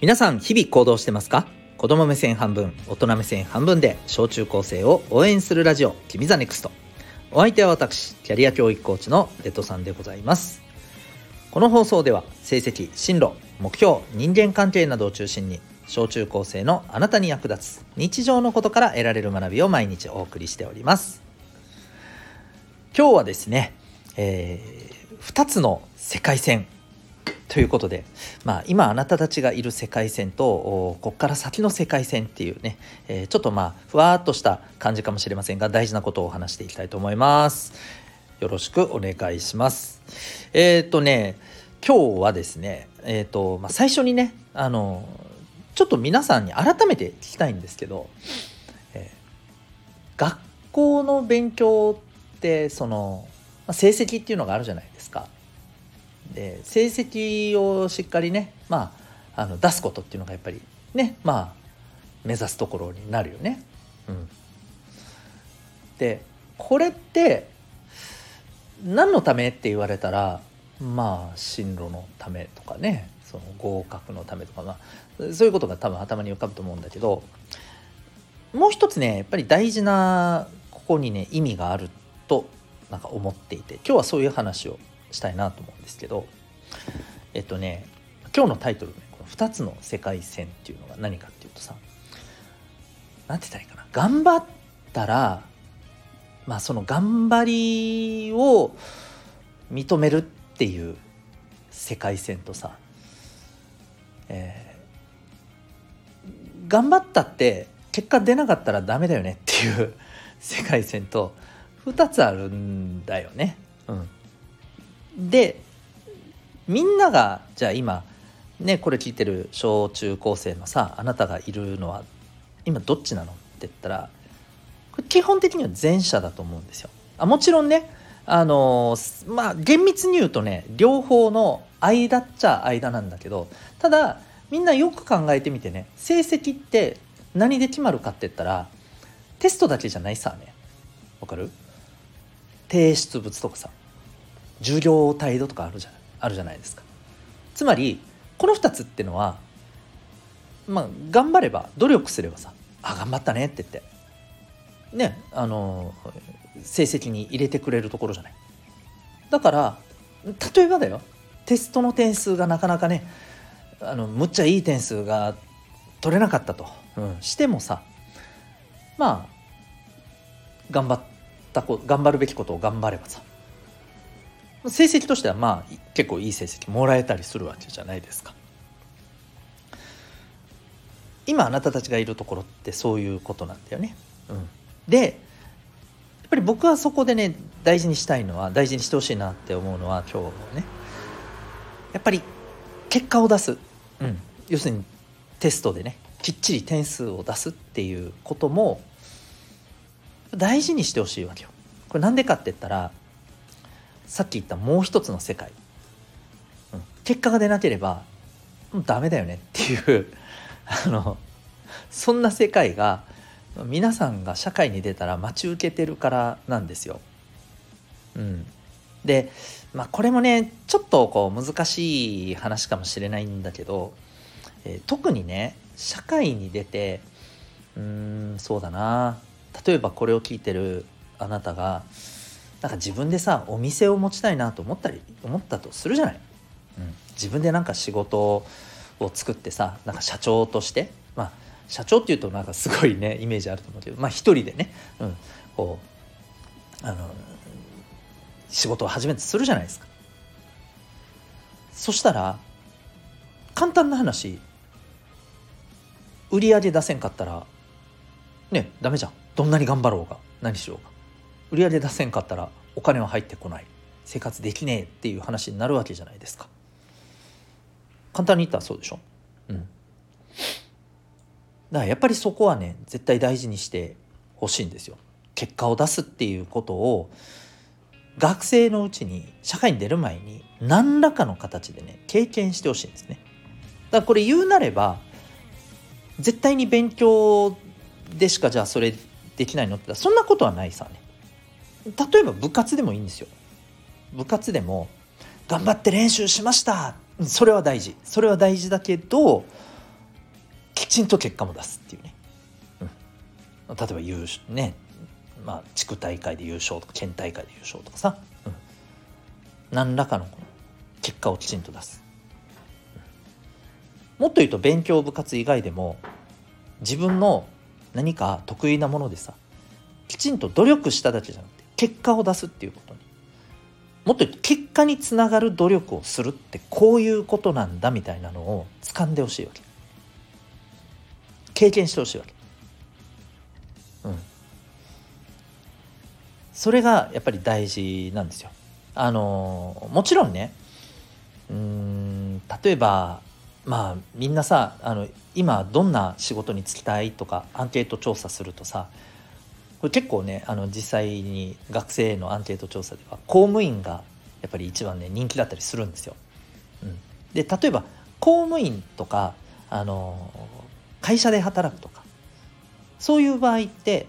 皆さん日々行動してますか？子供目線半分大人目線半分で小中高生を応援するラジオ君 the NEXT。お相手は私キャリア教育コーチのレッドさんでございます。この放送では成績進路目標人間関係などを中心に小中高生のあなたに役立つ日常のことから得られる学びを毎日お送りしております。今日はですね、えー、2つの世界線ということで、まあ、今あなたたちがいる世界線とここから先の世界線っていうね、えー、ちょっとまあふわっとした感じかもしれませんが大事なことをお話していきたいと思います。よろしくお願いします。えっ、ー、とね今日はですねえっ、ー、と、まあ、最初にねあのちょっと皆さんに改めて聞きたいんですけど、えー、学校の勉強ってその、まあ、成績っていうのがあるじゃないですか。で成績をしっかりね、まあ、あの出すことっていうのがやっぱりねまあ目指すところになるよね。うん、でこれって何のためって言われたらまあ進路のためとかねその合格のためとか、まあ、そういうことが多分頭に浮かぶと思うんだけどもう一つねやっぱり大事なここにね意味があるとなんか思っていて今日はそういう話をしたいなと思うんですけどえっとね今日のタイトルねこの2つの世界線っていうのが何かっていうとさ何て言ったらいいかな頑張ったらまあその頑張りを認めるっていう世界線とさ、えー、頑張ったって結果出なかったらダメだよねっていう世界線と2つあるんだよね。うん、でみんながじゃあ今ねこれ聞いてる小中高生のさあなたがいるのは今どっちなの？って言ったらこれ基本的には前者だと思うんですよ。あもちろんねあの、まあ厳密に言うとね両方の間っちゃ間なんだけどただみんなよく考えてみてね成績って何で決まるかって言ったらテストだけじゃないさね。わかる？提出物とかさ。授業態度とかあるじゃあるじゃないですか。つまりこの2つっていうのはまあ頑張れば努力すればさあ頑張ったねって言ってねあの成績に入れてくれるところじゃない。だから例えばだよテストの点数がなかなかねあのむっちゃいい点数が取れなかったと、うん、してもさまあ頑張ったこ頑張るべきことを頑張ればさ成績としてはまあ結構いい成績もらえたりするわけじゃないですか。今あなたたちがいるところってそういうことなんだよね。うん、でやっぱり僕はそこでね大事にしたいのは大事にしてほしいなって思うのは今日ねやっぱり結果を出す、うん、要するにテストでねきっちり点数を出すっていうことも大事にしてほしいわけよ。これなんでかって言ったらさっき言ったもう一つの世界、うん、結果が出なければもうダメだよねっていう。あのそんな世界が皆さんが社会に出たら待ち受けてるからなんですよ。うん、で、まあ、これもねちょっとこう難しい話かもしれないんだけど、えー、特にね社会に出てうーんそうだな。例えばこれを聞いてるあなたがなんか自分でさお店を持ちたいなと思ったり思ったとするじゃない、うん、自分でなんか仕事を作ってさなんか社長としてまあ社長っていうとなんかすごいねイメージあると思うけどまあ一人でね、うん、こうあの仕事を始めてするじゃないですか。そしたら簡単な話。売り上げ出せんかったらねダメじゃん。どんなに頑張ろうが何しようが。売り上げ出せんかったらお金は入ってこない。生活できねえっていう話になるわけじゃないですか。簡単に言ったらそうでしょ。うん。だからやっぱりそこはね絶対大事にしてほしいんですよ。結果を出すっていうことを学生のうちに社会に出る前に何らかの形でね経験してほしいんですね。だからこれ言うなれば絶対に勉強でしかじゃあそれできないのってそんなことはないさね。例えば部活でもいいんですよ。部活でも頑張って練習しました。それは大事。それは大事だけどきちんと結果も出すっていうね、うん、例えば優勝ね。まあ地区大会で優勝とか県大会で優勝とかさ、うん、何らかの結果をきちんと出す、うん、もっと言うと勉強部活以外でも自分の何か得意なものでさきちんと努力しただけじゃなくて結果を出すっていうことに。もっと結果につながる努力をするってこういうことなんだみたいなのを掴んでほしいわけ。経験してほしいわけ。うん。それがやっぱり大事なんですよ。あのもちろんねうん例えばまあみんなさあの今どんな仕事に就きたいとかアンケート調査するとさこれ結構ねあの実際に学生へのアンケート調査では公務員がやっぱり一番ね人気だったりするんですよ。うん、で例えば公務員とかあの会社で働くとかそういう場合って、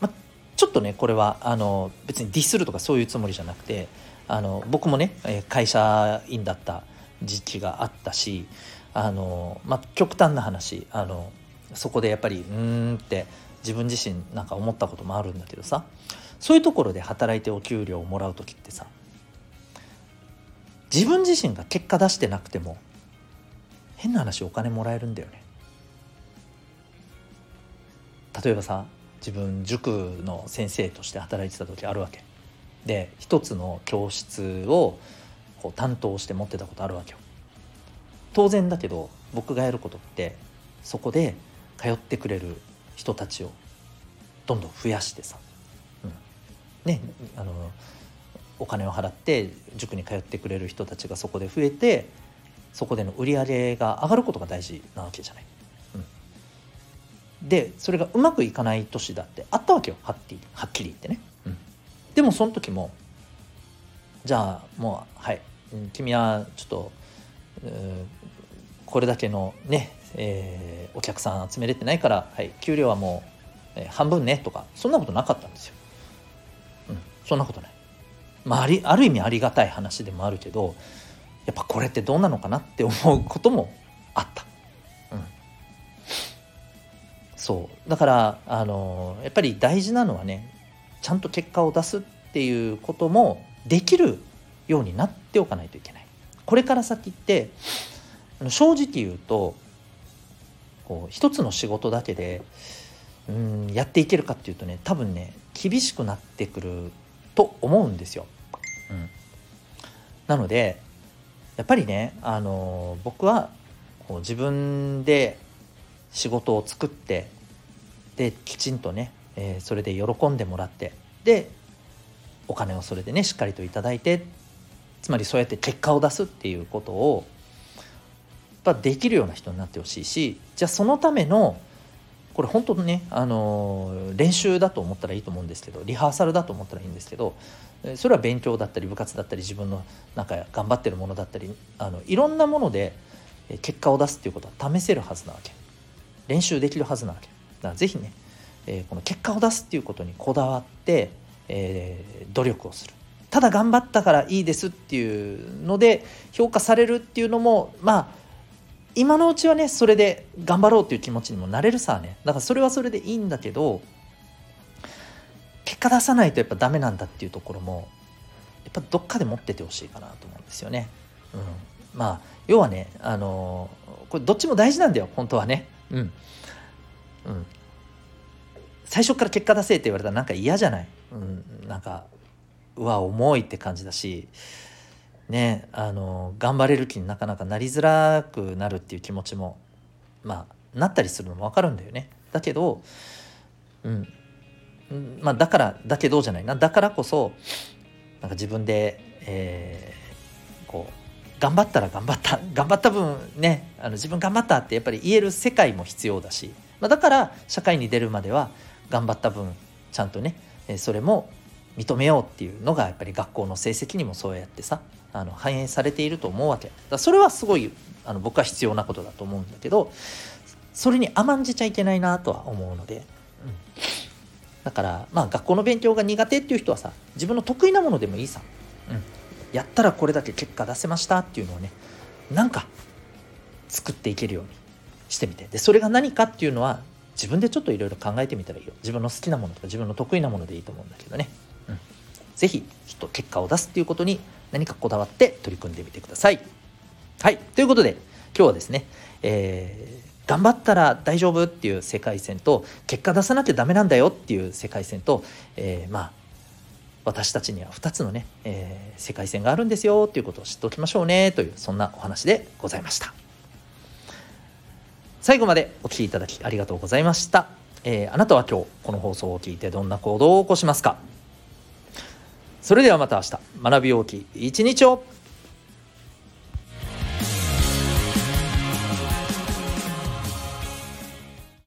ま、ちょっとねこれはあの別にディスるとかそういうつもりじゃなくてあの僕もね会社員だった時期があったしあの、ま、極端な話あのそこでやっぱりうんって自分自身なんか思ったこともあるんだけどさそういうところで働いてお給料をもらう時ってさ自分自身が結果出してなくても変な話お金もらえるんだよね。例えばさ自分塾の先生として働いてた時あるわけ。で一つの教室をこう担当して持ってたことあるわけよ。当然だけど僕がやることってそこで通ってくれる人たちをどんどん増やしてさ、うん、ねあのお金を払って塾に通ってくれる人たちがそこで増えてそこでの売り上げが上がることが大事なわけじゃない。うん、でそれがうまくいかない年だってあったわけよはっきりはっきり言ってね。うん、でもその時もじゃあもうはい君はちょっとこれだけのね、えー、お客さん集めれてないから、はい、給料はもう、えー、半分ねとかそんなことなかったんですよ。うん、そんなことない。まあ、ありある意味ありがたい話でもあるけどやっぱこれってどうなのかなって思うこともあった。うん、そうだからあのやっぱり大事なのはねちゃんと結果を出すっていうこともできるようになっておかないといけない。これから先って正直言うとこう一つの仕事だけでうんやっていけるかっていうとね多分ね厳しくなってくると思うんですよ。うん、なのでやっぱりね、あの僕はこう自分で仕事を作ってできちんとね、えー、それで喜んでもらってでお金をそれでねしっかりと頂いてつまりそうやって結果を出すっていうことをぱできるような人になってほしいしじゃあそのためのこれ本当にね、あの練習だと思ったらいいと思うんですけどリハーサルだと思ったらいいんですけどそれは勉強だったり部活だったり自分のなんか頑張ってるものだったりあのいろんなもので結果を出すっていうことは試せるはずなわけ。練習できるはずなわけ。だから是非ね、えー、この結果を出すっていうことにこだわって、えー、努力をする。ただ頑張ったからいいですっていうので評価されるっていうのもまあ今のうちはねそれで頑張ろうっていう気持ちにもなれるさね。だからそれはそれでいいんだけど結果出さないとやっぱダメなんだっていうところもやっぱどっかで持っててほしいかなと思うんですよね。うん、まあ要はねあのこれどっちも大事なんだよ本当はね。うん、うん、最初から結果出せって言われたらなんか嫌じゃない、うん、なんかうわ重いって感じだしねあの頑張れる気になかなかなりづらくなるっていう気持ちもまあなったりするのも分かるんだよね。だけどうん。まあだからだけどじゃないな。だからこそなんか自分で、えー、こう頑張ったら頑張った。頑張った分ねあの自分頑張ったってやっぱり言える世界も必要だし、まあ、だから社会に出るまでは頑張った分ちゃんとねそれも認めようっていうのがやっぱり学校の成績にもそうやってさあの反映されていると思うわけ。だそれはすごいあの僕は必要なことだと思うんだけどそれに甘んじちゃいけないなとは思うので、うん、だからまあ学校の勉強が苦手っていう人はさ自分の得意なものでもいいさ、うん、やったらこれだけ結果出せましたっていうのをねなんか作っていけるようにしてみて。でそれが何かっていうのは自分でちょっといろいろ考えてみたらいいよ。自分の好きなものとか自分の得意なものでいいと思うんだけどね、うん、是非ちょっと結果を出すっていうことに何かこだわって取り組んでみてください。はい。ということで今日はですね、えー、頑張ったら大丈夫っていう世界線と結果出さなきゃダメなんだよっていう世界線と、えー、まあ私たちには2つのね、えー、世界線があるんですよっていうことを知っておきましょうねというそんなお話でございました。最後までお聴きいただきありがとうございました、えー、あなたは今日この放送を聞いてどんな行動を起こしますか？それではまた明日。学び大きい一日を。